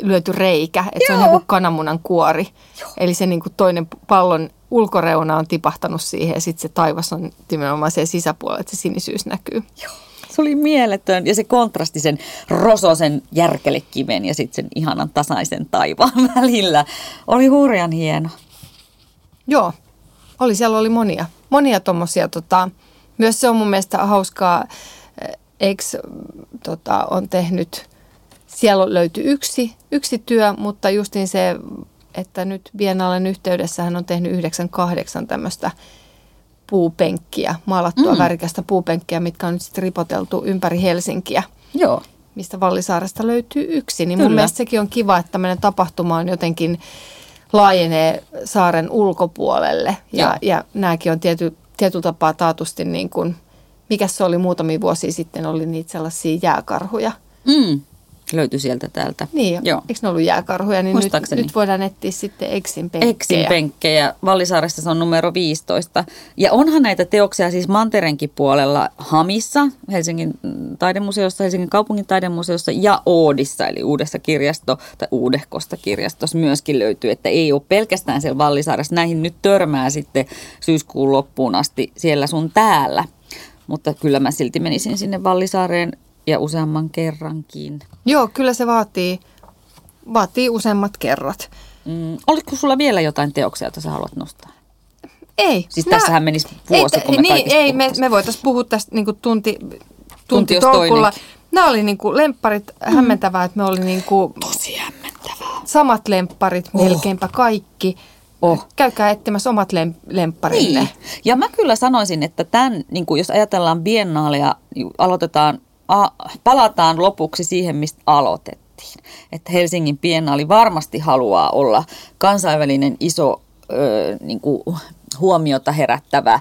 lyöty reikä, että Joo. se on kuin kananmunan kuori. Joo. Eli se niin kuin toinen pallon ulkoreuna on tipahtanut siihen ja sitten se taivas on nimenomaan siellä sisäpuolella, että se sinisyys näkyy. Joo. Se oli mieletön ja se kontrasti sen rososen järkelekiven ja sitten sen ihanan tasaisen taivaan välillä oli hurjan hieno. Joo, oli, siellä oli monia, monia tuommoisia tota, myös se on mun mielestä hauskaa. Ex tota, on tehnyt, siellä löytyy yksi, yksi työ, mutta justiin se, että nyt Biennalen yhteydessä hän on tehnyt 98 tämmöistä puupenkkiä, maalattua mm. värikästä puupenkkiä, mitkä on nyt sitten ripoteltu ympäri Helsinkiä. Joo. Mistä Vallisaaresta löytyy yksi. Niin Kyllä. mun mielestä sekin on kiva, että tämmöinen tapahtuma on jotenkin laajenee saaren ulkopuolelle. Ja, ja nämäkin on tiety, tietyllä tapaa taatusti niin kuin, mikä se oli muutamia vuosia sitten, oli niitä sellaisia jääkarhuja. Mm. Löytyi sieltä täältä. Niin, Joo. eikö ne ollut jääkarhuja, niin nyt, nyt voidaan etsiä sitten Exin penkkejä. Exin penkkejä. Vallisaaressa se on numero 15. Ja onhan näitä teoksia siis Manterenkin puolella Hamissa, Helsingin taidemuseossa, Helsingin kaupungin taidemuseossa ja Oodissa, eli uudessa kirjasto, tai uudehkosta kirjastossa myöskin löytyy, että ei ole pelkästään siellä Vallisaaressa. Näihin nyt törmää sitten syyskuun loppuun asti siellä sun täällä. Mutta kyllä mä silti menisin sinne Vallisaareen ja useamman kerrankin. Joo, kyllä se vaatii, vaatii useammat kerrat. Mm, oliko sulla vielä jotain teoksia, joita sä haluat nostaa? Ei. Siis mä, tässähän menisi vuosi, ei, kun me Niin, ei, me, me voitaisiin puhua tästä niin tunti, tunti, tolkulla. Nämä oli niin kuin lempparit mm. hämmentävää, että me oli niin kuin Tosi hämmentävää. samat lempparit, oh. melkeinpä kaikki. Oh. Käykää etsimässä omat lem- lempparinne. Niin. Ja mä kyllä sanoisin, että tämän, niin kuin jos ajatellaan biennaalia, aloitetaan, a, palataan lopuksi siihen, mistä aloitettiin. Että Helsingin biennaali varmasti haluaa olla kansainvälinen iso ö, niin kuin huomiota herättävä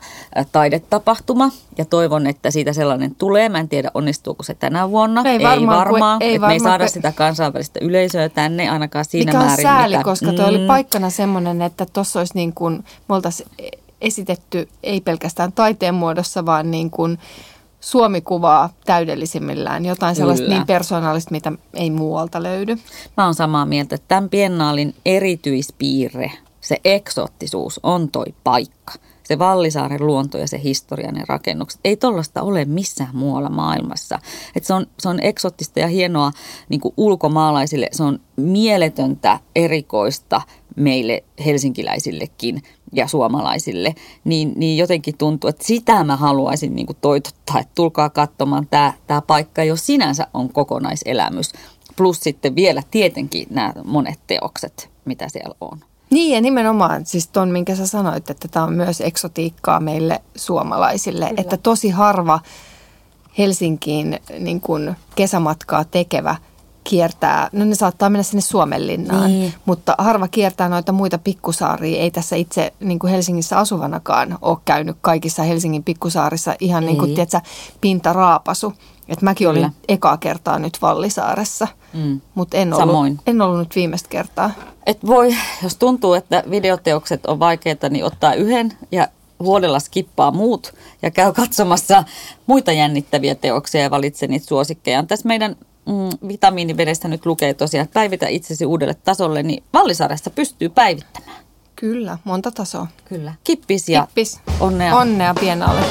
taidetapahtuma ja toivon, että siitä sellainen tulee. Mä en tiedä, onnistuuko se tänä vuonna. Ei varmaan. Ei varmaan. Ei varmaan me ei saada sitä kansainvälistä yleisöä tänne ainakaan siinä Mikä on määrin. sääli, mitä... koska tuo mm. oli paikkana semmoinen, että tuossa olisi niin kuin, me oltaisiin esitetty ei pelkästään taiteen muodossa, vaan niin kuin Suomi-kuvaa täydellisimmillään. Jotain Kyllä. sellaista niin persoonallista, mitä ei muualta löydy. Mä oon samaa mieltä, että tämän biennaalin erityispiirre se eksoottisuus on toi paikka. Se Vallisaaren luonto ja se historian ja rakennukset. Ei tollasta ole missään muualla maailmassa. Et se, on, se on eksoottista ja hienoa niin ulkomaalaisille. Se on mieletöntä, erikoista meille helsinkiläisillekin ja suomalaisille. Niin, niin jotenkin tuntuu, että sitä mä haluaisin niin kuin toitottaa, että tulkaa katsomaan. Tämä, tämä paikka jo sinänsä on kokonaiselämys. Plus sitten vielä tietenkin nämä monet teokset, mitä siellä on. Niin ja nimenomaan siis ton, minkä sä sanoit, että tämä on myös eksotiikkaa meille suomalaisille. Kyllä. Että tosi harva Helsinkiin niin kun kesämatkaa tekevä kiertää, no ne saattaa mennä sinne Suomenlinnaan, niin. mutta harva kiertää noita muita pikkusaaria. Ei tässä itse niin kuin Helsingissä asuvanakaan ole käynyt kaikissa Helsingin pikkusaarissa ihan niin kuin, tiedätkö, pintaraapasu. Et mäkin Kyllä. olin ekaa kertaa nyt Vallisaaressa, mm. mutta en, ollut, en ollut nyt viimeistä kertaa. Et voi, jos tuntuu, että videoteokset on vaikeita, niin ottaa yhden ja vuodella skippaa muut ja käy katsomassa muita jännittäviä teoksia ja valitse niitä suosikkeja. Tässä meidän mm, vitamiinivedestä nyt lukee tosiaan, että päivitä itsesi uudelle tasolle, niin Vallisaaressa pystyy päivittämään. Kyllä, monta tasoa. Kyllä. Kippis ja Kippis. onnea. Onnea pienalle.